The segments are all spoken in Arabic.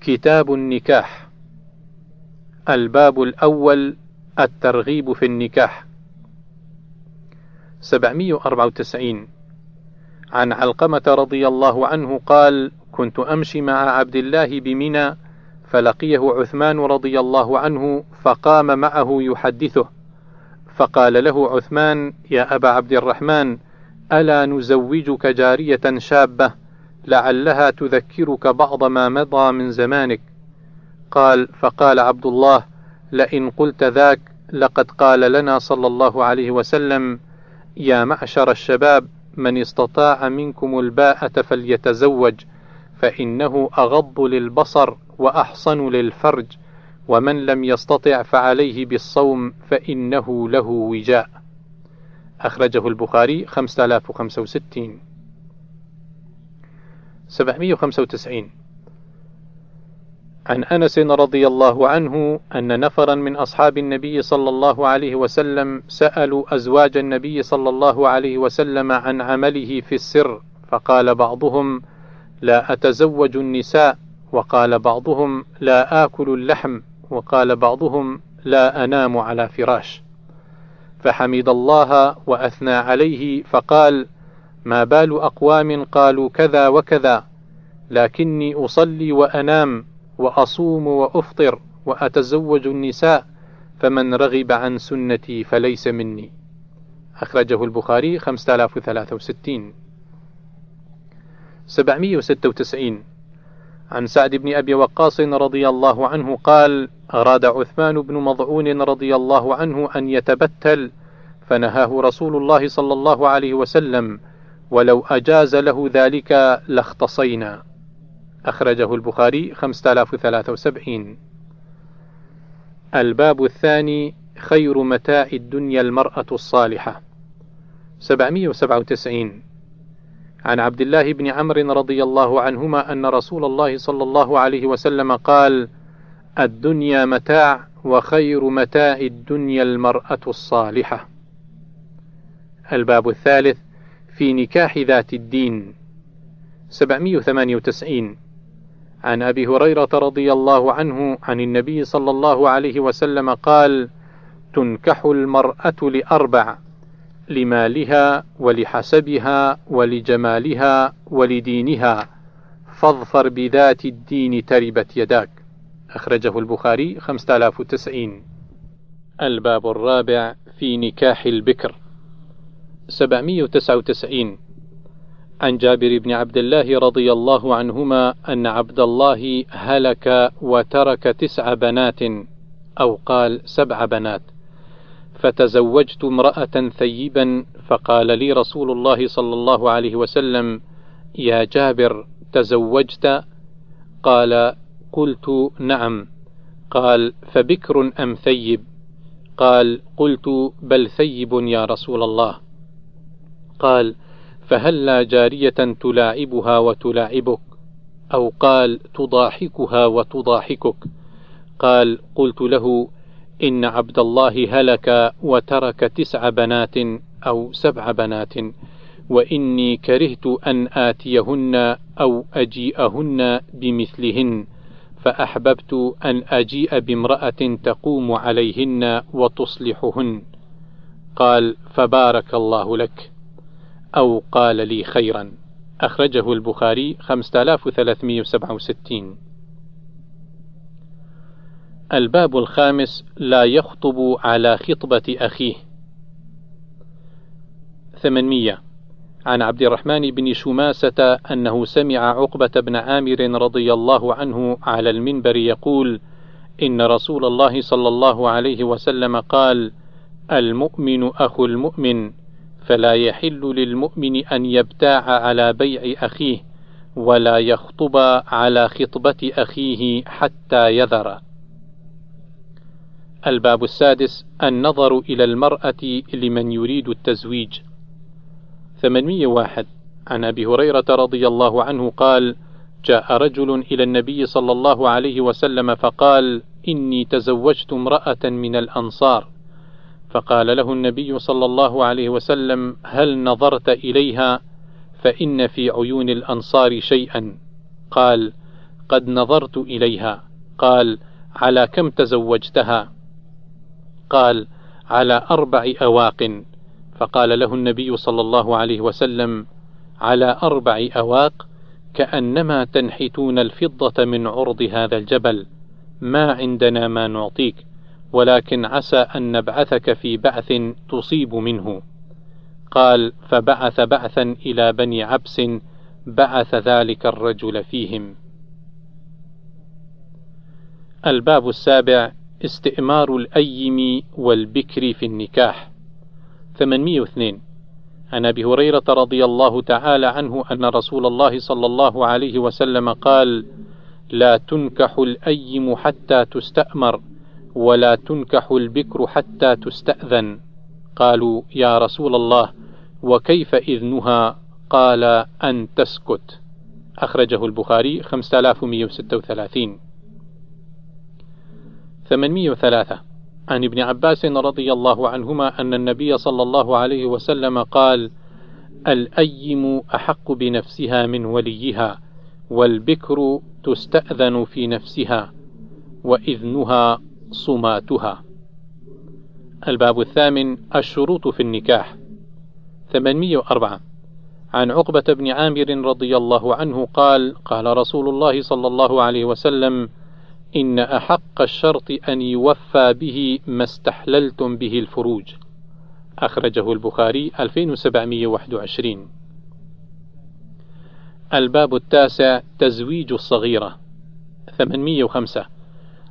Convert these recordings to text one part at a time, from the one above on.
كتاب النكاح. الباب الأول الترغيب في النكاح. 794 عن علقمة رضي الله عنه قال: كنت أمشي مع عبد الله بمنى فلقيه عثمان رضي الله عنه فقام معه يحدثه. فقال له عثمان يا أبا عبد الرحمن ألا نزوجك جارية شابة؟ لعلها تذكرك بعض ما مضى من زمانك. قال فقال عبد الله لئن قلت ذاك لقد قال لنا صلى الله عليه وسلم يا معشر الشباب من استطاع منكم الباءة فليتزوج فإنه أغض للبصر وأحصن للفرج ومن لم يستطع فعليه بالصوم فإنه له وجاء. أخرجه البخاري 5065 795 عن أنس رضي الله عنه أن نفرا من أصحاب النبي صلى الله عليه وسلم سألوا أزواج النبي صلى الله عليه وسلم عن عمله في السر فقال بعضهم لا أتزوج النساء. وقال بعضهم لا آكل اللحم. وقال بعضهم لا أنام على فراش. فحمد الله وأثنى عليه فقال ما بال أقوام قالوا كذا وكذا لكني أصلي وأنام وأصوم وأفطر وأتزوج النساء فمن رغب عن سنتي فليس مني. أخرجه البخاري 5063 796 عن سعد بن أبي وقاص رضي الله عنه قال أراد عثمان بن مضعون رضي الله عنه أن يتبتل فنهاه رسول الله صلى الله عليه وسلم ولو أجاز له ذلك لاختصينا. أخرجه البخاري 5073 الباب الثاني خير متاع الدنيا المرأة الصالحة. 797 عن عبد الله بن عمرو رضي الله عنهما أن رسول الله صلى الله عليه وسلم قال: الدنيا متاع وخير متاع الدنيا المرأة الصالحة. الباب الثالث في نكاح ذات الدين. 798 عن أبي هريرة رضي الله عنه عن النبي صلى الله عليه وسلم قال تنكح المرأة لأربع لمالها ولحسبها ولجمالها ولدينها فاظفر بذات الدين تربت يداك. أخرجه البخاري 5090 الباب الرابع في نكاح البكر. 799 عن جابر بن عبد الله رضي الله عنهما أن عبد الله هلك وترك تسع بنات أو قال سبع بنات. فتزوجت امرأة ثيبا فقال لي رسول الله صلى الله عليه وسلم يا جابر تزوجت؟ قال قلت نعم. قال فبكر أم ثيب؟ قال قلت بل ثيب يا رسول الله. قال فهلا جارية تلاعبها وتلاعبك؟ أو قال تضاحكها وتضاحكك؟ قال قلت له إن عبد الله هلك وترك تسع بنات أو سبع بنات وإني كرهت أن آتيهن أو أجيئهن بمثلهن فأحببت أن أجيء بامرأة تقوم عليهن وتصلحهن. قال فبارك الله لك. أو قال لي خيرا. أخرجه البخاري 5367 الباب الخامس لا يخطب على خطبة أخيه. 800 عن عبد الرحمن بن شماسة أنه سمع عقبة بن عامر رضي الله عنه على المنبر يقول: إن رسول الله صلى الله عليه وسلم قال: المؤمن أخو المؤمن، فلا يحل للمؤمن أن يبتاع على بيع أخيه، ولا يخطب على خطبة أخيه حتى يذر. الباب السادس النظر إلى المرأة لمن يريد التزويج. 801 عن أبي هريرة رضي الله عنه قال جاء رجل إلى النبي صلى الله عليه وسلم فقال إني تزوجت امرأة من الأنصار. فقال له النبي صلى الله عليه وسلم هل نظرت إليها؟ فإن في عيون الأنصار شيئا. قال قد نظرت إليها. قال على كم تزوجتها؟ قال على أربع أواق. فقال له النبي صلى الله عليه وسلم على أربع أواق كأنما تنحتون الفضة من عرض هذا الجبل. ما عندنا ما نعطيك. ولكن عسى أن نبعثك في بعث تصيب منه. قال فبعث بعثا إلى بني عبس بعث ذلك الرجل فيهم. الباب السابع استئمار الأيم والبكر في النكاح. 802 عن أبي هريرة رضي الله تعالى عنه أن رسول الله صلى الله عليه وسلم قال لا تنكح الأيم حتى تستأمر. ولا تنكح البكر حتى تستأذن. قالوا يا رسول الله وكيف إذنها؟ قال أن تسكت. أخرجه البخاري 5136 803 عن ابن عباس رضي الله عنهما أن النبي صلى الله عليه وسلم قال: الأيم أحق بنفسها من وليها، والبكر تستأذن في نفسها، وإذنها صماتها. الباب الثامن الشروط في النكاح. 804 عن عقبة بن عامر رضي الله عنه قال: قال رسول الله صلى الله عليه وسلم: إن أحق الشرط أن يوفى به ما استحللتم به الفروج. أخرجه البخاري 2721 الباب التاسع تزويج الصغيرة. 805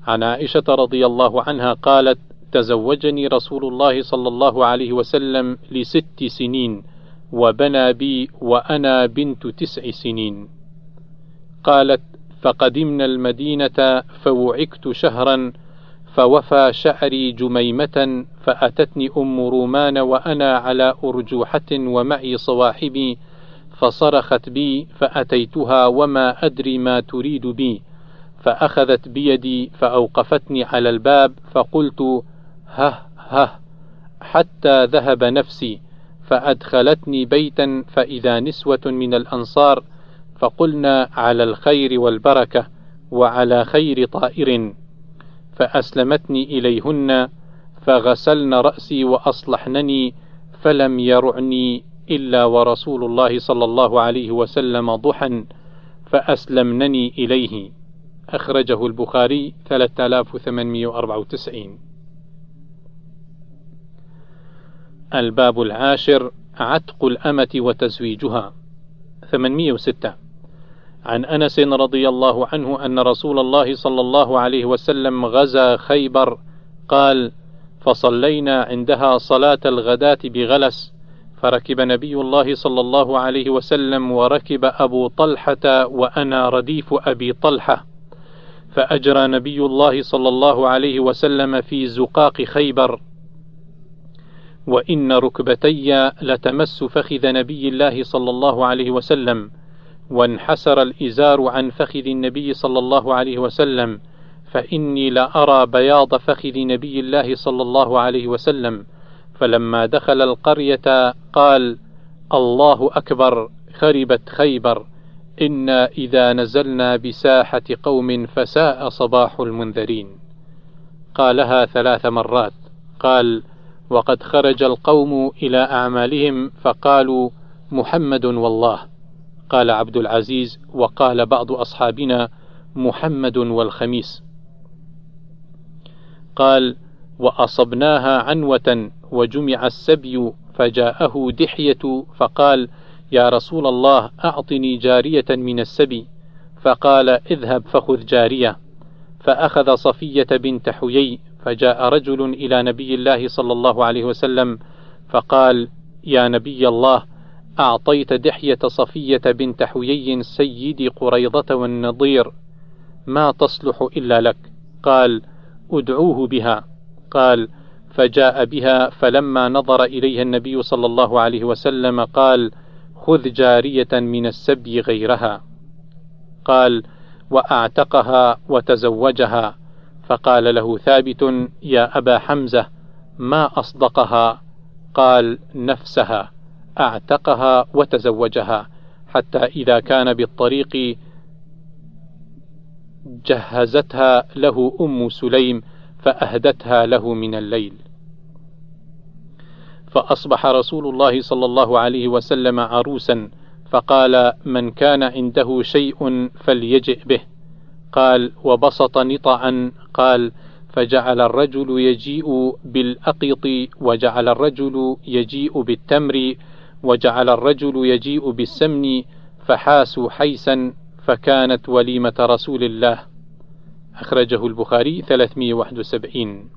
عن عائشة رضي الله عنها قالت تزوجني رسول الله صلى الله عليه وسلم لست سنين وبنى بي وأنا بنت تسع سنين. قالت فقدمنا المدينة فوعكت شهرا فوفى شعري جميمة فأتتني أم رومان وأنا على أرجوحة ومعي صواحبي فصرخت بي فأتيتها وما أدري ما تريد بي. فأخذت بيدي فأوقفتني على الباب فقلت هه هه. حتى ذهب نفسي فأدخلتني بيتا فإذا نسوة من الأنصار فقلنا على الخير والبركة وعلى خير طائر. فأسلمتني إليهن فغسلن رأسي وأصلحنني فلم يرعني إلا ورسول الله صلى الله عليه وسلم ضحى فأسلمنني إليه. أخرجه البخاري 3894 الباب العاشر عتق الأمة وتزويجها. 806 عن أنس رضي الله عنه أن رسول الله صلى الله عليه وسلم غزا خيبر قال فصلينا عندها صلاة الغداة بغلس فركب نبي الله صلى الله عليه وسلم وركب أبو طلحة وأنا رديف أبي طلحة. فأجرى نبي الله صلى الله عليه وسلم في زقاق خيبر. وإن ركبتي لتمس فخذ نبي الله صلى الله عليه وسلم وانحسر الإزار عن فخذ النبي صلى الله عليه وسلم فإني لأرى بياض فخذ نبي الله صلى الله عليه وسلم. فلما دخل القرية قال الله أكبر! خربت خيبر. إنا إذا نزلنا بساحة قوم فساء صباح المنذرين قالها ثلاث مرات قال وقد خرج القوم إلى أعمالهم فقالوا محمد والله. قال عبد العزيز وقال بعض أصحابنا محمد والخميس. قال وأصبناها عنوة وجمع السبي فجاءه دحية فقال يا رسول الله أعطني جارية من السبي. فقال اذهب فخذ جارية. فأخذ صفية بنت حيي فجاء رجل إلى نبي الله صلى الله عليه وسلم فقال يا نبي الله أعطيت دحية صفية بنت حيي سيد قريضة والنضير. ما تصلح إلا لك. قال أدعوه بها. قال فجاء بها فلما نظر إليها النبي صلى الله عليه وسلم قال خذ جارية من السبي غيرها. قال وأعتقها وتزوجها. فقال له ثابت يا أبا حمزة ما أصدقها؟ قال نفسها أعتقها وتزوجها. حتى إذا كان بالطريق جهزتها له أم سليم فأهدتها له من الليل. فأصبح رسول الله صلى الله عليه وسلم عروسا فقال من كان عنده شيء فليجئ به. قال وبسط نطعا. قال فجعل الرجل يجيء بالأقط وجعل الرجل يجيء بالتمر وجعل الرجل يجيء بالسمن فحاسوا حيسا فكانت وليمة رسول الله. أخرجه البخاري 371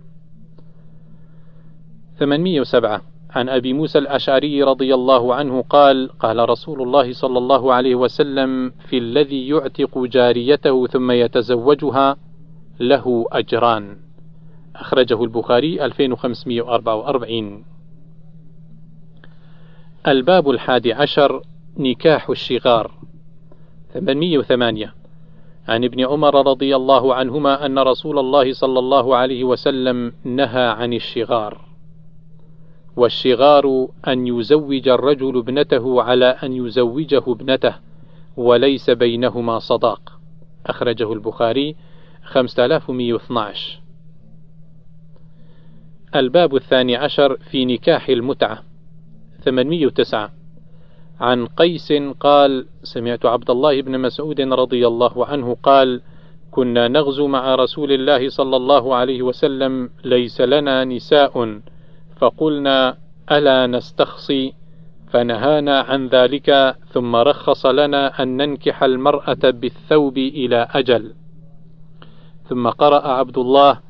807 عن أبي موسى الأشعري رضي الله عنه قال قال رسول الله صلى الله عليه وسلم في الذي يعتق جاريته ثم يتزوجها له أجران. أخرجه البخاري 2544 الباب الحادي عشر نكاح الشغار. 808 عن ابن عمر رضي الله عنهما أن رسول الله صلى الله عليه وسلم نهى عن الشغار. والشغار أن يزوج الرجل ابنته على أن يزوجه ابنته وليس بينهما صداق. أخرجه البخاري 5112 الباب الثاني عشر في نكاح المتعة 809 عن قيس قال سمعت عبد الله بن مسعود رضي الله عنه قال كنا نغزو مع رسول الله صلى الله عليه وسلم ليس لنا نساء. فقلنا ألا نستخصي؟ فنهانا عن ذلك ثم رخص لنا أن ننكح المرأة بالثوب إلى أجل. ثم قرأ عبد الله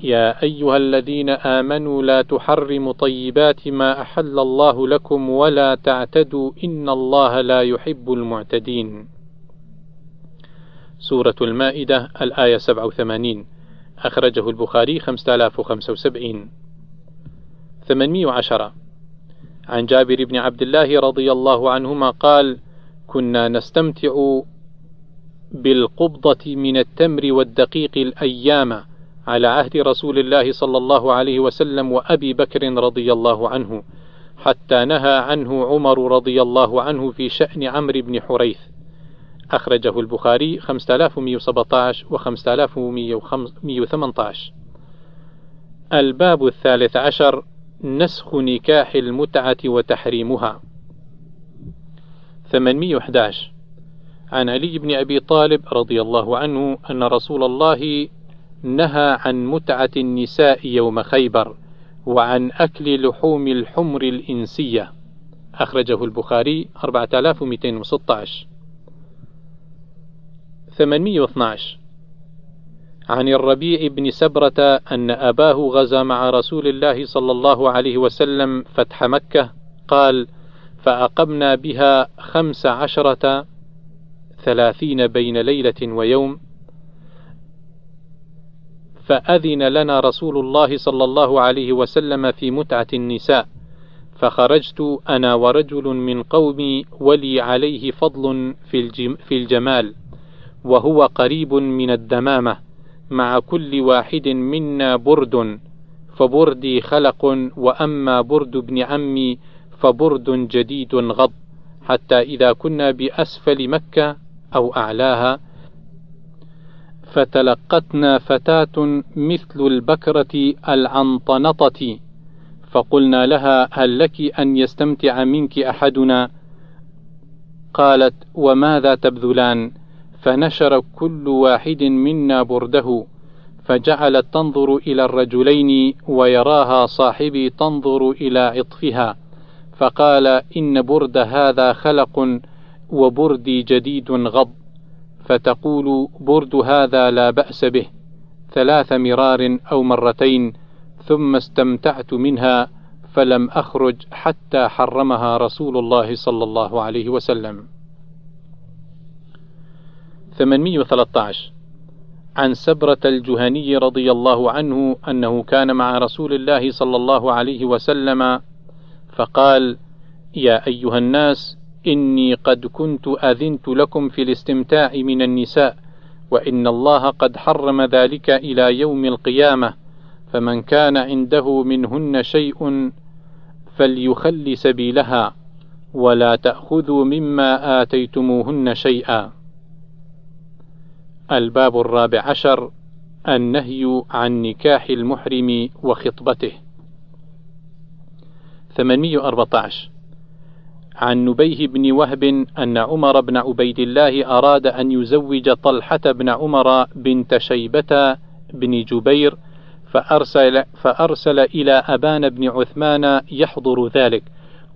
يا أيها الذين آمنوا لا تحرموا طيبات ما أحل الله لكم ولا تعتدوا إن الله لا يحب المعتدين. سورة المائدة الآية 87 أخرجه البخاري 5075 810 عن جابر بن عبد الله رضي الله عنهما قال: كنا نستمتع بالقبضة من التمر والدقيق الأيام على عهد رسول الله صلى الله عليه وسلم وأبي بكر رضي الله عنه حتى نهى عنه عمر رضي الله عنه في شأن عمرو بن حريث. أخرجه البخاري 5117 و 5118 الباب الثالث عشر. نسخ نكاح المتعة وتحريمها. 811 عن علي بن أبي طالب رضي الله عنه أن رسول الله نهى عن متعة النساء يوم خيبر وعن أكل لحوم الحمر الإنسية. أخرجه البخاري 4216 812 عن الربيع بن سبرة أن أباه غزا مع رسول الله صلى الله عليه وسلم فتح مكة قال فأقمنا بها خمس عشرة ثلاثين بين ليلة ويوم فأذن لنا رسول الله صلى الله عليه وسلم في متعة النساء فخرجت أنا ورجل من قومي ولي عليه فضل في الجمال وهو قريب من الدمامة. مع كل واحد منا برد فبردي خلق وأما برد ابن عمي فبرد جديد غض. حتى إذا كنا بأسفل مكة أو أعلاها فتلقتنا فتاة مثل البكرة العنطنطة. فقلنا لها هل لك أن يستمتع منك أحدنا؟ قالت وماذا تبذلان؟ فنشر كل واحد منا برده فجعلت تنظر إلى الرجلين ويراها صاحبي تنظر إلى عطفها فقال إن برد هذا خلق وبردي جديد غض فتقول برد هذا لا بأس به ثلاث مرار أو مرتين ثم استمتعت منها فلم أخرج حتى حرمها رسول الله صلى الله عليه وسلم. 813 عن سبرة الجهني رضي الله عنه أنه كان مع رسول الله صلى الله عليه وسلم فقال: يا أيها الناس إني قد كنت أذنت لكم في الاستمتاع من النساء، وإن الله قد حرم ذلك إلى يوم القيامة، فمن كان عنده منهن شيء فليخل سبيلها، ولا تأخذوا مما آتيتموهن شيئا. الباب الرابع عشر النهي عن نكاح المحرم وخطبته. 814 عن نبيه بن وهب أن عمر بن عبيد الله أراد أن يزوج طلحة بن عمر بنت شيبة بن جبير فأرسل, فأرسل إلى أبان بن عثمان يحضر ذلك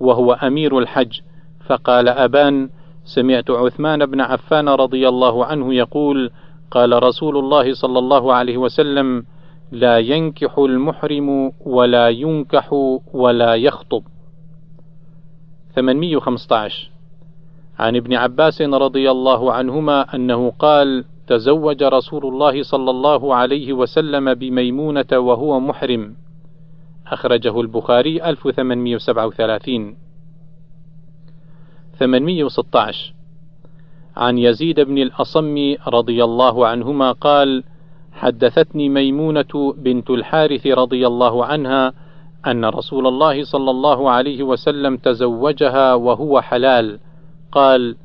وهو أمير الحج فقال أبان سمعت عثمان بن عفان رضي الله عنه يقول قال رسول الله صلى الله عليه وسلم لا ينكح المحرم ولا ينكح ولا يخطب. 815 عن ابن عباس رضي الله عنهما أنه قال تزوج رسول الله صلى الله عليه وسلم بميمونة وهو محرم. أخرجه البخاري 1837 816 عن يزيد بن الأصم رضي الله عنهما قال حدثتني ميمونة بنت الحارث رضي الله عنها أن رسول الله صلى الله عليه وسلم تزوجها وهو حلال. قال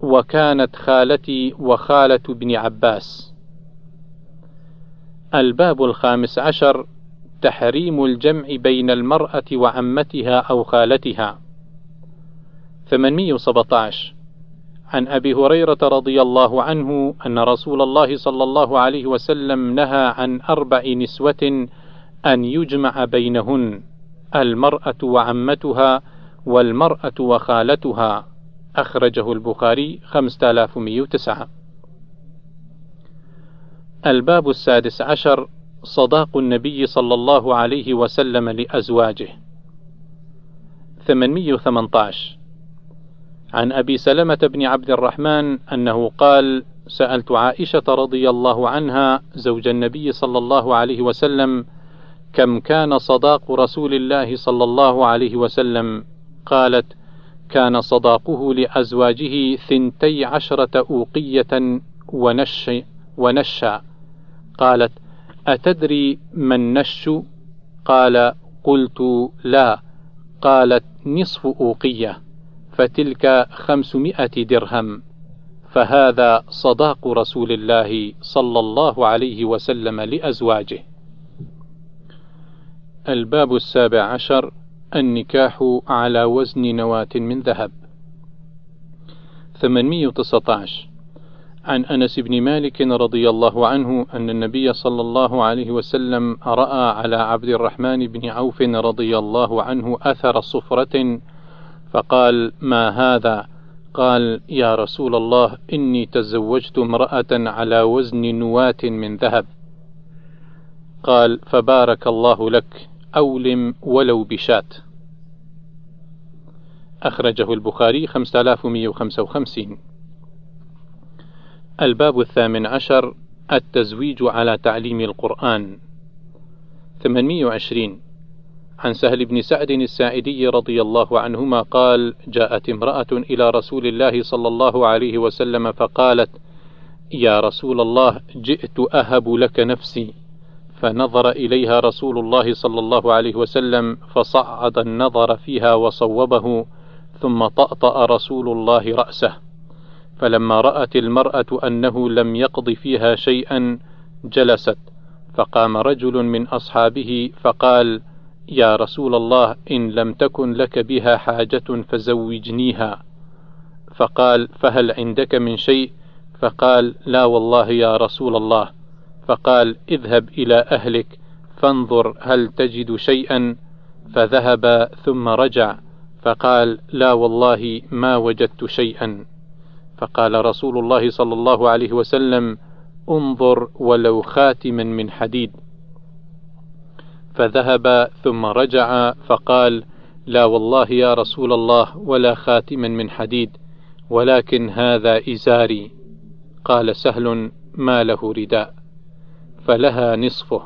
وكانت خالتي وخالة ابن عباس. الباب الخامس عشر تحريم الجمع بين المرأة وعمتها أو خالتها. 817 عن أبي هريرة رضي الله عنه أن رسول الله صلى الله عليه وسلم نهى عن أربع نسوة أن يجمع بينهن المرأة وعمتها والمرأة وخالتها. أخرجه البخاري 5109 الباب السادس عشر صداق النبي صلى الله عليه وسلم لأزواجه. 818 عن أبي سلمة بن عبد الرحمن أنه قال سألت عائشة رضي الله عنها زوج النبي صلى الله عليه وسلم كم كان صداق رسول الله صلى الله عليه وسلم؟ قالت كان صداقه لأزواجه ثنتي عشرة أوقية ونش ونشأ. قالت أتدري من نش؟ قال قلت لا. قالت نصف أوقية. فتلك خمسمائة درهم. فهذا صداق رسول الله صلى الله عليه وسلم لأزواجه. الباب السابع عشر النكاح على وزن نواة من ذهب. 819 عن أنس بن مالك رضي الله عنه أن النبي صلى الله عليه وسلم رأى على عبد الرحمن بن عوف رضي الله عنه أثر صفرة فقال ما هذا؟ قال يا رسول الله إني تزوجت امرأة على وزن نواة من ذهب. قال فبارك الله لك أولم ولو بشات أخرجه البخاري 5155 الباب الثامن عشر التزويج على تعليم القرآن. 820 عن سهل بن سعد الساعدي رضي الله عنهما قال جاءت امرأة إلى رسول الله صلى الله عليه وسلم فقالت يا رسول الله جئت أهب لك نفسي. فنظر إليها رسول الله صلى الله عليه وسلم فصعد النظر فيها وصوبه ثم طأطأ رسول الله رأسه. فلما رأت المرأة أنه لم يقض فيها شيئا جلست. فقام رجل من أصحابه فقال يا رسول الله إن لم تكن لك بها حاجة فزوجنيها. فقال فهل عندك من شيء؟ فقال لا والله يا رسول الله. فقال اذهب إلى أهلك فانظر هل تجد شيئا. فذهب ثم رجع فقال لا والله ما وجدت شيئا. فقال رسول الله صلى الله عليه وسلم انظر ولو خاتما من حديد. فذهب ثم رجع فقال لا والله يا رسول الله ولا خاتما من حديد ولكن هذا إزاري. قال سهل ما له رداء. فلها نصفه.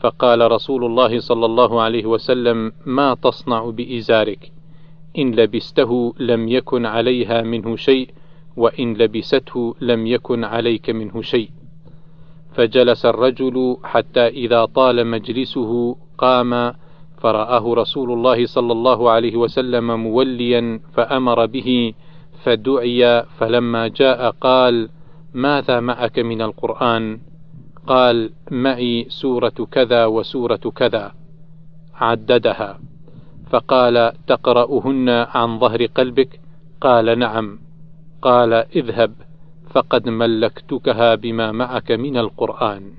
فقال رسول الله صلى الله عليه وسلم ما تصنع بإزارك؟ إن لبسته لم يكن عليها منه شيء وإن لبسته لم يكن عليك منه شيء. فجلس الرجل حتى إذا طال مجلسه قام فرآه رسول الله صلى الله عليه وسلم موليا فأمر به فدعي فلما جاء قال ماذا معك من القرآن؟ قال معي سورة كذا وسورة كذا. عددها. فقال تقرأهن عن ظهر قلبك؟ قال نعم. قال اذهب. فقد ملكتكها بما معك من القرآن.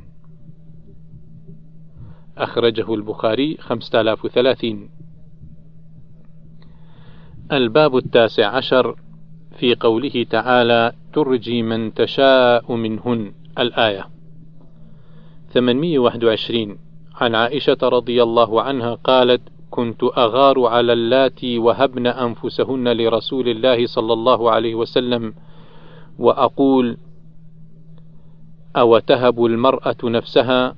أخرجه البخاري 5030 الباب التاسع عشر في قوله تعالى ترجي من تشاء منهن. الآية 821 عن عائشة رضي الله عنها قالت كنت أغار على اللاتي وهبن أنفسهن لرسول الله صلى الله عليه وسلم وأقول أو تهب المرأة نفسها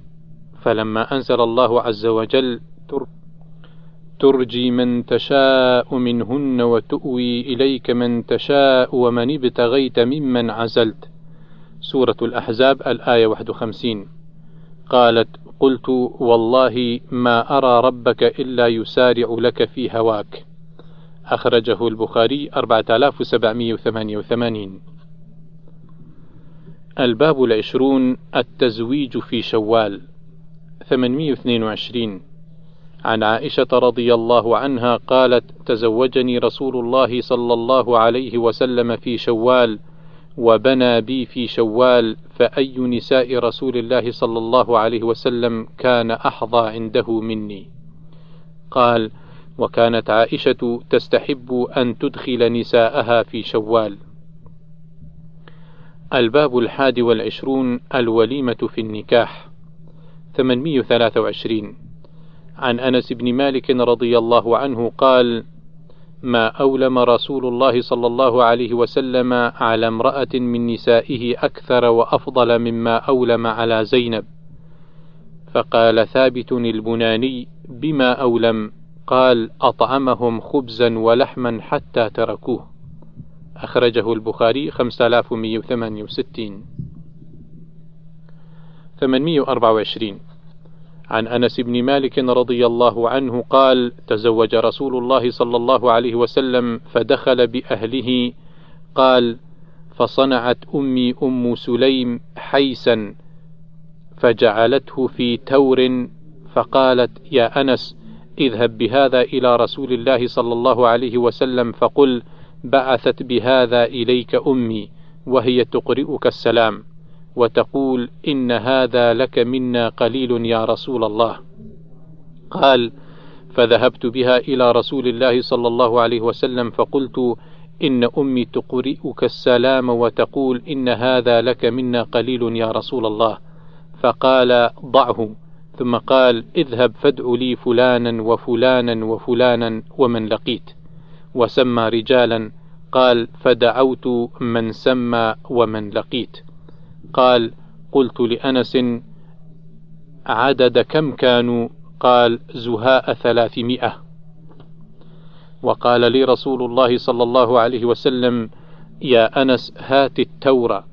فلما أنزل الله عز وجل ترجي من تشاء منهن وتؤوي إليك من تشاء ومن ابتغيت ممن عزلت. سورة الأحزاب الآية 51 قالت قلت والله ما أرى ربك إلا يسارع لك في هواك. أخرجه البخاري 4788 الباب العشرون التزويج في شوال 822 عن عائشة رضي الله عنها قالت تزوجني رسول الله صلى الله عليه وسلم في شوال وبنى بي في شوال فأي نساء رسول الله صلى الله عليه وسلم كان أحظى عنده مني؟ قال وكانت عائشة تستحب أن تدخل نساءها في شوال. الباب الحادي والعشرون الوليمة في النكاح 823 عن أنس بن مالك رضي الله عنه قال ما أولم رسول الله صلى الله عليه وسلم على امرأة من نسائه أكثر وأفضل مما أولم على زينب. فقال ثابت البناني بما أولم؟ قال أطعمهم خبزا ولحما حتى تركوه. أخرجه البخاري 5168 824 عن أنس بن مالك رضي الله عنه قال تزوج رسول الله صلى الله عليه وسلم فدخل بأهله. قال فصنعت أمي أم سليم حيسا فجعلته في تور فقالت يا أنس اذهب بهذا إلى رسول الله صلى الله عليه وسلم فقل بعثت بهذا إليك أمي وهي تقرئك السلام وتقول إن هذا لك منا قليل يا رسول الله. قال فذهبت بها إلى رسول الله صلى الله عليه وسلم فقلت إن أمي تقرئك السلام وتقول إن هذا لك منا قليل يا رسول الله. فقال ضعه. ثم قال اذهب فادع لي فلانا وفلانا وفلانا ومن لقيت. وسمى رجالا قال فدعوت من سمى ومن لقيت. قال قلت لأنس عدد كم كانوا؟ قال زهاء ثلاثمائة. وقال لي رسول الله صلى الله عليه وسلم يا أنس هات التور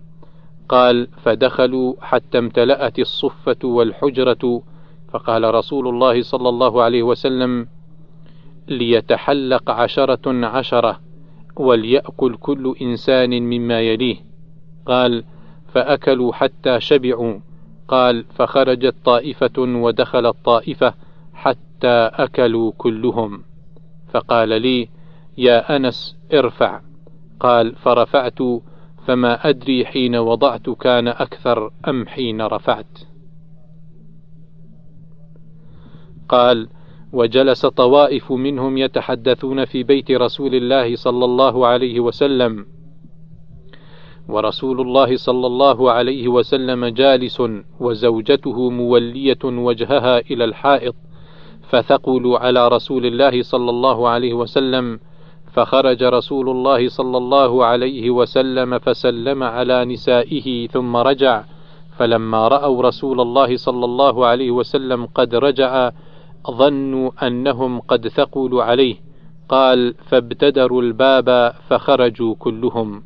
قال فدخلوا حتى امتلأت الصفة والحجرة. فقال رسول الله صلى الله عليه وسلم ليتحلق عشرة عشرة وليأكل كل إنسان مما يليه. قال فأكلوا حتى شبعوا. قال فخرجت طائفة ودخلت طائفة حتى أكلوا كلهم. فقال لي يا أنس ارفع. قال فرفعت فما أدري حين وضعت كان أكثر أم حين رفعت. قال وجلس طوائف منهم يتحدثون في بيت رسول الله صلى الله عليه وسلم. ورسول الله صلى الله عليه وسلم جالس وزوجته مولية وجهها إلى الحائط فثقلوا على رسول الله صلى الله عليه وسلم فخرج رسول الله صلى الله عليه وسلم فسلم على نسائه ثم رجع فلما رأوا رسول الله صلى الله عليه وسلم قد رجع ظنوا أنهم قد ثقلوا عليه. قال فابتدروا الباب فخرجوا كلهم.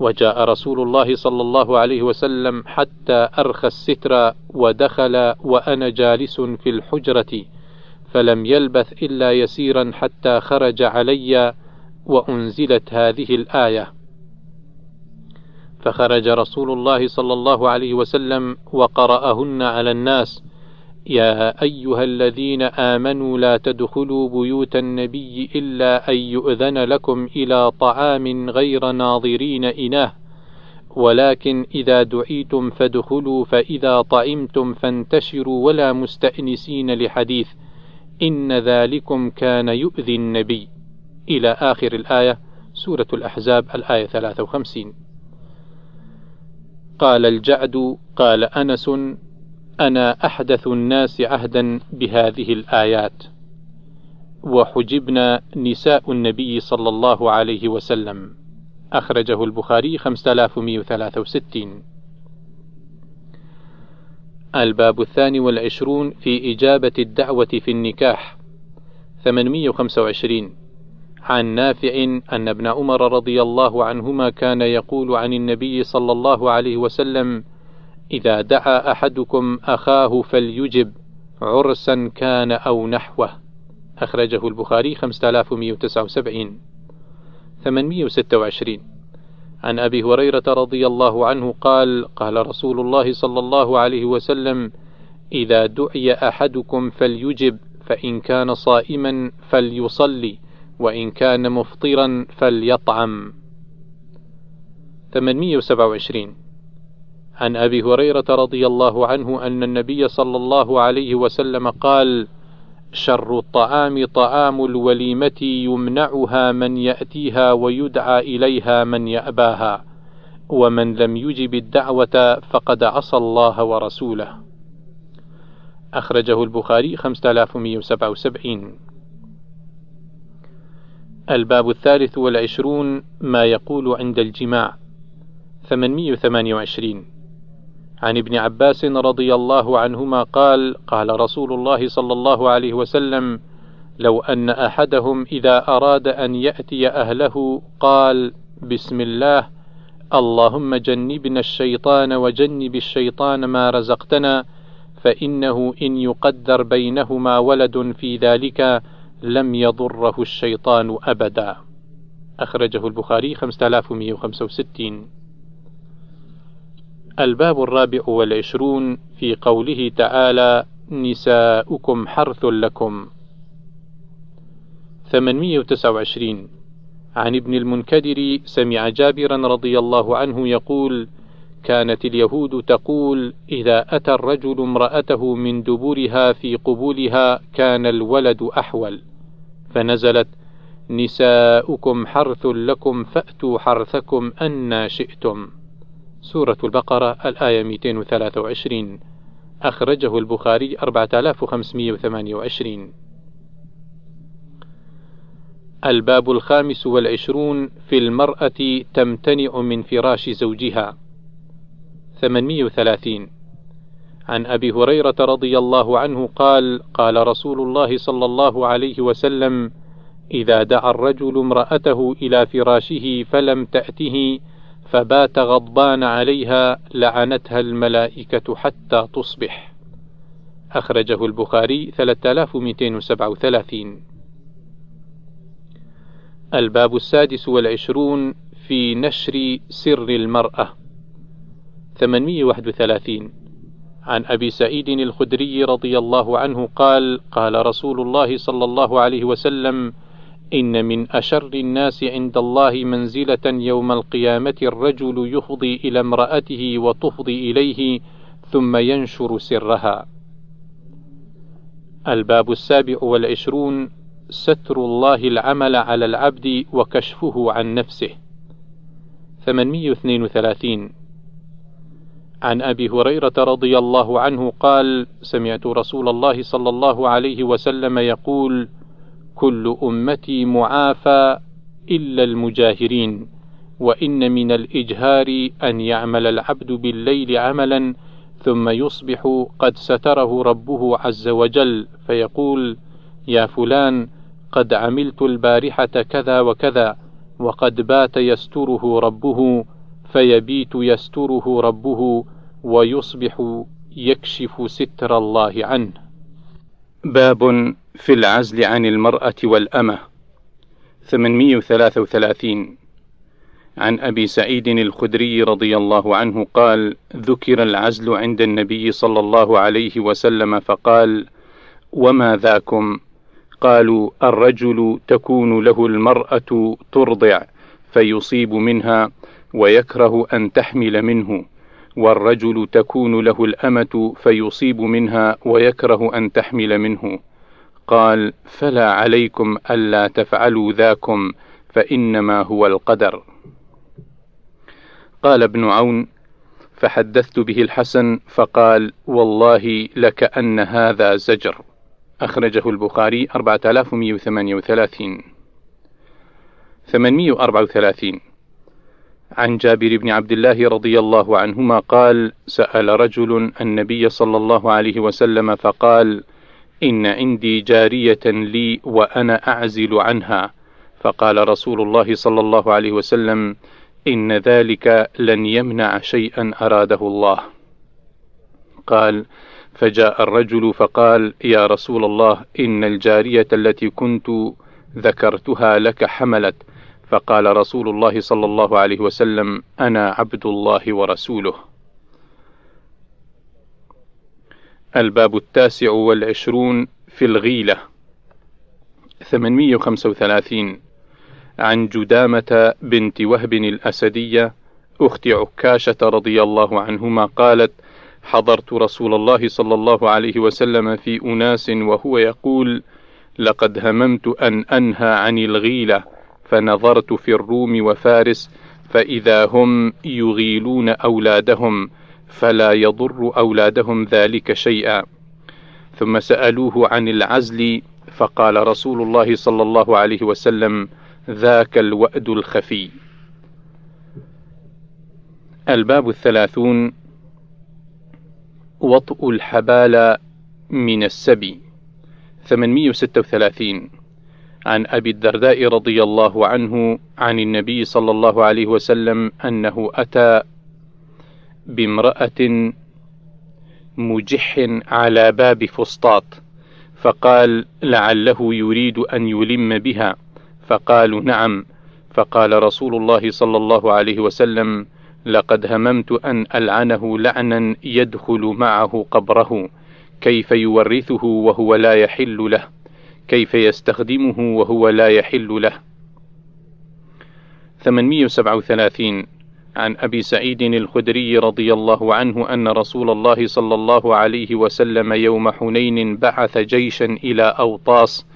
وجاء رسول الله صلى الله عليه وسلم حتى أرخى الستر ودخل وأنا جالس في الحجرة فلم يلبث إلا يسيرا حتى خرج علي وأنزلت هذه الآية. فخرج رسول الله صلى الله عليه وسلم وقرأهن على الناس يا أيها الذين آمنوا لا تدخلوا بيوت النبي إلا أن يؤذن لكم إلى طعام غير ناظرين إناه ولكن إذا دعيتم فادخلوا فإذا طعمتم فانتشروا ولا مستأنسين لحديث إن ذلكم كان يؤذي النبي. إلى آخر الآية سورة الأحزاب الآية 53 قال الجعد قال أنس أنا أحدث الناس عهدا بهذه الآيات. وحجبنا نساء النبي صلى الله عليه وسلم. أخرجه البخاري 5163 الباب الثاني والعشرون في إجابة الدعوة في النكاح. 825 عن نافع أن ابن عمر رضي الله عنهما كان يقول عن النبي صلى الله عليه وسلم إذا دعا أحدكم أخاه فليجب عرسا كان أو نحوه. أخرجه البخاري 5179 826 عن أبي هريرة رضي الله عنه قال قال رسول الله صلى الله عليه وسلم إذا دعي أحدكم فليجب فإن كان صائما فليصلي وإن كان مفطرا فليطعم. 827 عن أبي هريرة رضي الله عنه أن النبي صلى الله عليه وسلم قال: شر الطعام طعام الوليمة يمنعها من يأتيها ويدعى إليها من يأباها، ومن لم يجب الدعوة فقد عصى الله ورسوله. أخرجه البخاري 5177 الباب الثالث والعشرون ما يقول عند الجماع. 828 عن ابن عباس رضي الله عنهما قال قال رسول الله صلى الله عليه وسلم لو أن أحدهم إذا أراد أن يأتي أهله قال بسم الله اللهم جنبنا الشيطان وجنب الشيطان ما رزقتنا فإنه إن يقدر بينهما ولد في ذلك لم يضره الشيطان أبدا. أخرجه البخاري 5165 الباب الرابع والعشرون في قوله تعالى نساؤكم حرث لكم. 829 عن ابن المنكدر سمع جابرا رضي الله عنه يقول كانت اليهود تقول إذا أتى الرجل امرأته من دبرها في قبولها كان الولد أحول. فنزلت نساؤكم حرث لكم فأتوا حرثكم أنا شئتم. سورة البقرة الآية 223 أخرجه البخاري 4528 الباب الخامس والعشرون في المرأة تمتنع من فراش زوجها. 830 عن أبي هريرة رضي الله عنه قال قال رسول الله صلى الله عليه وسلم إذا دعا الرجل امرأته إلى فراشه فلم تأته فبات غضبان عليها لعنتها الملائكة حتى تصبح. أخرجه البخاري 3237 الباب السادس والعشرون في نشر سر المرأة. 831 عن أبي سعيد الخدري رضي الله عنه قال قال رسول الله صلى الله عليه وسلم إن من أشر الناس عند الله منزلة يوم القيامة الرجل يفضي إلى امرأته وتفضي إليه ثم ينشر سرها. الباب السابع والعشرون ستر الله العمل على العبد وكشفه عن نفسه. 832 عن أبي هريرة رضي الله عنه قال: سمعت رسول الله صلى الله عليه وسلم يقول: كل أمتي معافى إلا المجاهرين وإن من الإجهار أن يعمل العبد بالليل عملا ثم يصبح قد ستره ربه عز وجل فيقول يا فلان قد عملت البارحة كذا وكذا وقد بات يستره ربه فيبيت يستره ربه ويصبح يكشف ستر الله عنه. باب في العزل عن المرأة والأمة. 833 عن أبي سعيد الخدري رضي الله عنه قال ذكر العزل عند النبي صلى الله عليه وسلم فقال وما ذاكم؟ قالوا الرجل تكون له المرأة ترضع فيصيب منها ويكره أن تحمل منه والرجل تكون له الأمة فيصيب منها ويكره أن تحمل منه. قال فلا عليكم ألا تفعلوا ذاكم فإنما هو القدر. قال ابن عون فحدثت به الحسن فقال والله لكأن هذا زجر. أخرجه البخاري 4138 834 عن جابر بن عبد الله رضي الله عنهما قال سأل رجل النبي صلى الله عليه وسلم فقال إن عندي جارية لي وأنا أعزل عنها فقال رسول الله صلى الله عليه وسلم إن ذلك لن يمنع شيئا أراده الله. قال: فجاء الرجل فقال: يا رسول الله إن الجارية التي كنت ذكرتها لك حملت، فقال رسول الله صلى الله عليه وسلم: أنا عبد الله ورسوله. الباب التاسع والعشرون في الغيلة 835 عن جدامة بنت وهب الأسدية أخت عكاشة رضي الله عنهما قالت: حضرت رسول الله صلى الله عليه وسلم في أناس وهو يقول: لقد هممت أن أنهى عن الغيلة، فنظرت في الروم وفارس، فإذا هم يغيلون أولادهم، فلا يضر أولادهم ذلك شيئا. ثم سألوه عن العزل، فقال رسول الله صلى الله عليه وسلم: ذاك الوأد الخفي الباب الثلاثون وطء الحبال من السبي 836 عن أبي الدرداء رضي الله عنه عن النبي صلى الله عليه وسلم أنه أتى بامرأة مجح على باب فسطاط فقال لعله يريد أن يلم بها فقالوا نعم فقال رسول الله صلى الله عليه وسلم لقد هممت أن ألعنه لعنا يدخل معه قبره كيف يورثه وهو لا يحل له؟ كيف يستخدمه وهو لا يحل له. 837 عن أبي سعيد الخدري رضي الله عنه أن رسول الله صلى الله عليه وسلم يوم حنين بعث جيشا إلى أوطاس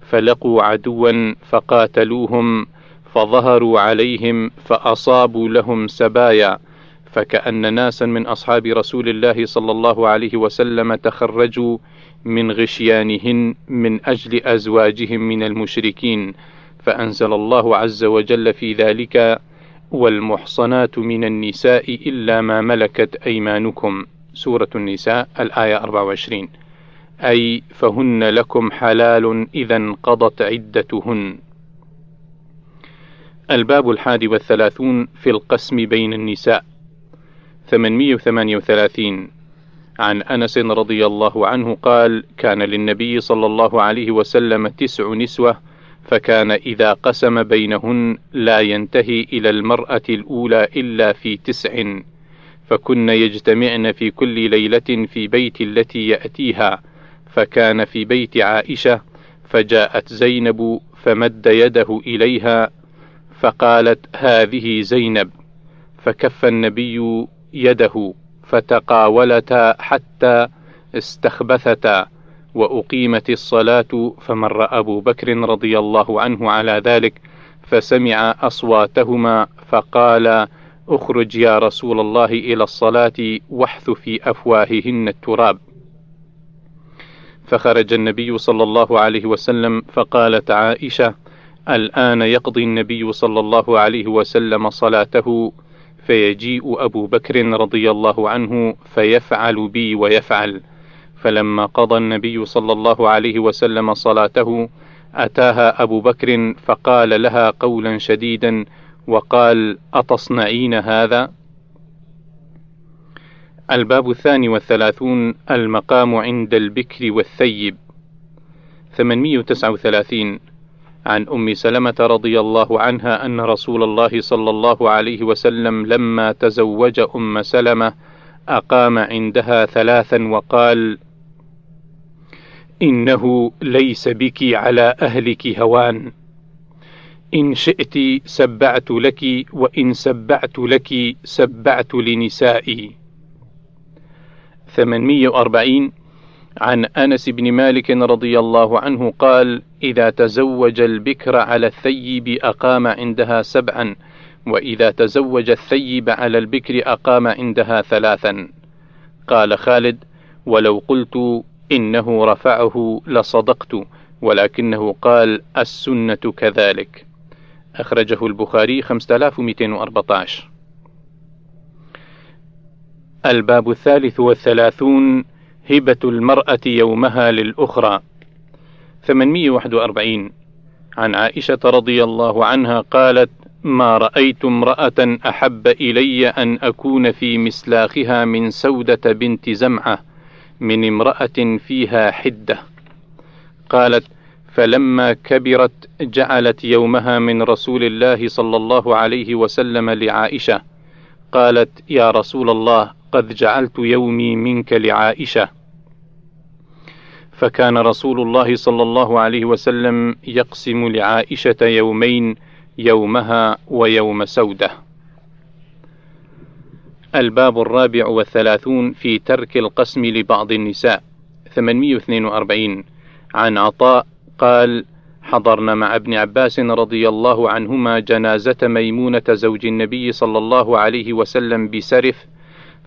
فلقوا عدوا فقاتلوهم فظهروا عليهم فأصابوا لهم سبايا فكأن ناسا من أصحاب رسول الله صلى الله عليه وسلم تخرجوا من غشيانهن من أجل أزواجهم من المشركين فأنزل الله عز وجل في ذلك والمحصنات من النساء إلا ما ملكت أيمانكم سورة النساء الآية 24 أي فهن لكم حلال إذا انقضت عدتهن. الباب الحادي والثلاثون في القسم بين النساء. 838 عن أنس رضي الله عنه قال: كان للنبي صلى الله عليه وسلم تسع نسوة فكان إذا قسم بينهن لا ينتهي إلى المرأة الأولى إلا في تسع فكن يجتمعن في كل ليلة في بيت التي يأتيها فكان في بيت عائشة فجاءت زينب فمد يده إليها فقالت هذه زينب فكف النبي يده. فتقاولتا حتى استخبثتا وأقيمت الصلاة فمر أبو بكر رضي الله عنه على ذلك فسمع أصواتهما فقال أخرج يا رسول الله إلى الصلاة واحث في أفواههن التراب. فخرج النبي صلى الله عليه وسلم فقالت عائشة: الآن يقضي النبي صلى الله عليه وسلم صلاته فيجيء أبو بكر رضي الله عنه فيفعل بي ويفعل فلما قضى النبي صلى الله عليه وسلم صلاته أتاها أبو بكر فقال لها قولا شديدا وقال أتصنعين هذا؟ الباب الثاني والثلاثون المقام عند البكر والثيب 839 عن أم سلمة رضي الله عنها أن رسول الله صلى الله عليه وسلم لما تزوج أم سلمة أقام عندها ثلاثا وقال إنه ليس بك على أهلك هوان. إن شئت سبعت لك وإن سبعت لك سبعت لنسائي. 840 عن أنس بن مالك رضي الله عنه قال إذا تزوج البكر على الثيب أقام عندها سبعا وإذا تزوج الثيب على البكر أقام عندها ثلاثا. قال خالد ولو قلت إنه رفعه لصدقت ولكنه قال السنة كذلك. أخرجه البخاري 5214 الباب الثالث والثلاثون هبة المرأة يومها للأخرى 841 عن عائشة رضي الله عنها قالت: ما رأيت امرأة أحب إلي أن أكون في مسلاخها من سودة بنت زمعة من امرأة فيها حدة. قالت: فلما كبرت جعلت يومها من رسول الله صلى الله عليه وسلم لعائشة. قالت: يا رسول الله قد جعلت يومي منك لعائشة. فكان رسول الله صلى الله عليه وسلم يقسم لعائشة يومين يومها ويوم سودة. الباب الرابع والثلاثون في ترك القسم لبعض النساء 842 عن عطاء قال حضرنا مع ابن عباس رضي الله عنهما جنازة ميمونة زوج النبي صلى الله عليه وسلم بسرف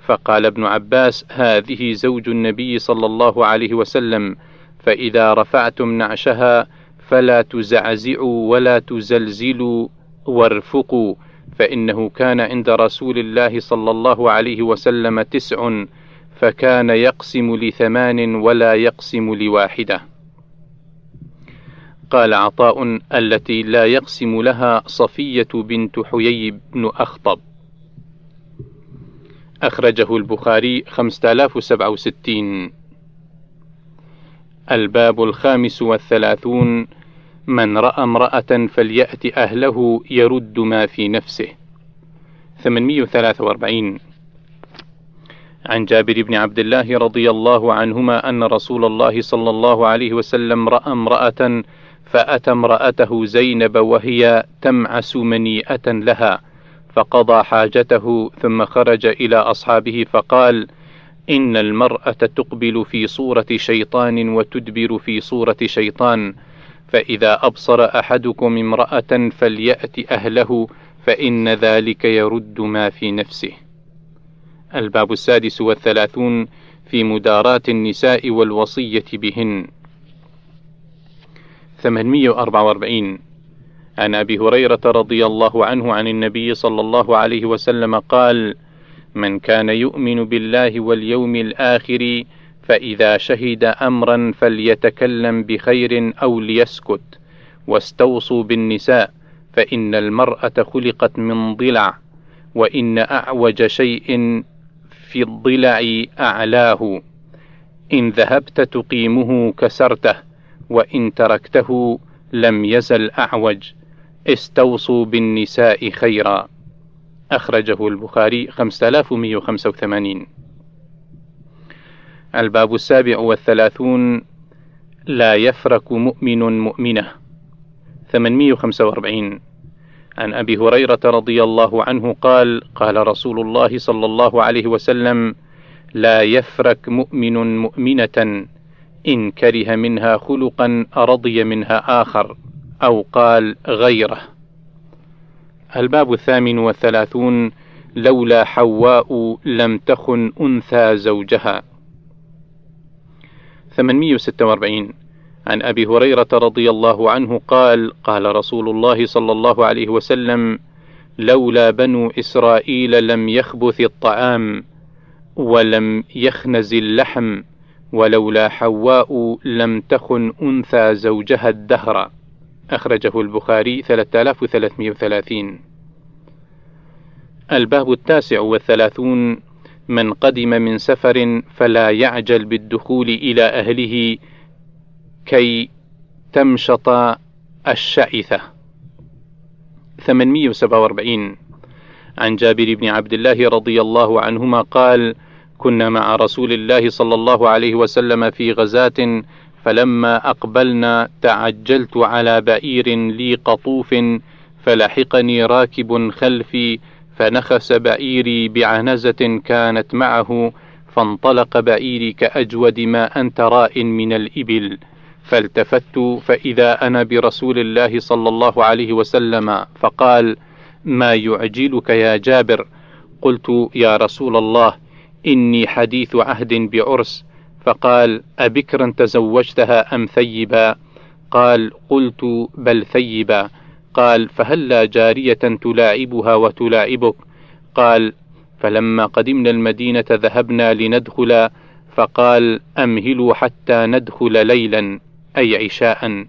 فقال ابن عباس هذه زوج النبي صلى الله عليه وسلم فإذا رفعتم نعشها فلا تزعزعوا ولا تزلزلوا وارفقوا فإنه كان عند رسول الله صلى الله عليه وسلم تسع فكان يقسم لثمان ولا يقسم لواحدة. قال عطاء التي لا يقسم لها صفية بنت حيي بن أخطب. أخرجه البخاري 5067 الباب الخامس والثلاثون. من رأى امرأة فليأت أهله يرد ما في نفسه. 843 عن جابر بن عبد الله رضي الله عنهما أن رسول الله صلى الله عليه وسلم رأى امرأة فأتى امرأته زينب وهي تمعس منيئة لها. فقضى حاجته ثم خرج إلى أصحابه فقال: إن المرأة تقبل في صورة شيطان وتدبر في صورة شيطان، فإذا أبصر أحدكم امرأة فليأت أهله فإن ذلك يرد ما في نفسه. الباب السادس والثلاثون في مداراة النساء والوصية بهن. 844 عن أبي هريرة رضي الله عنه عن النبي صلى الله عليه وسلم قال: من كان يؤمن بالله واليوم الآخر فإذا شهد أمرا فليتكلم بخير أو ليسكت واستوصوا بالنساء فإن المرأة خلقت من ضلع وإن أعوج شيء في الضلع أعلاه إن ذهبت تقيمه كسرته وإن تركته لم يزل أعوج استوصوا بالنساء خيرا. أخرجه البخاري 5185 الباب السابع والثلاثون. لا يفرك مؤمن مؤمنة. 845 عن أبي هريرة رضي الله عنه قال قال رسول الله صلى الله عليه وسلم لا يفرك مؤمن مؤمنة. إن كره منها خلقا رضي منها آخر. أو قال غيره. الباب الثامن والثلاثون لولا حواء لم تخن أنثى زوجها. 846 عن أبي هريرة رضي الله عنه قال قال رسول الله صلى الله عليه وسلم لولا بنو إسرائيل لم يخبث الطعام ولم يخنز اللحم ولولا حواء لم تخن أنثى زوجها الدهر. أخرجه البخاري 3330 الباب التاسع والثلاثون من قدم من سفر فلا يعجل بالدخول إلى أهله كي تمشط الشعثة. 847 عن جابر بن عبد الله رضي الله عنهما قال كنا مع رسول الله صلى الله عليه وسلم في غزاة فلما أقبلنا تعجلت على بئير لي قطوف فلحقني راكب خلفي فنخس بئيري بعنزة كانت معه فانطلق بئيري كأجود ما أنت راء من الإبل فالتفت فإذا أنا برسول الله صلى الله عليه وسلم فقال ما يعجلك يا جابر؟ قلت يا رسول الله إني حديث عهد بعرس فقال أبكرا تزوجتها أم ثيبا؟ قال قلت بل ثيبا. قال فهلا جارية تلاعبها وتلاعبك؟ قال فلما قدمنا المدينة ذهبنا لندخل فقال أمهلوا حتى ندخل ليلا أي عشاء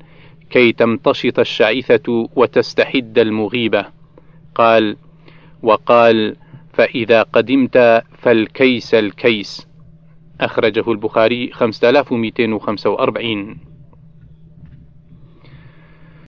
كي تمتشط الشعيثة وتستحد المغيبة. قال وقال فإذا قدمت فالكيس الكيس. أخرجه البخاري 5245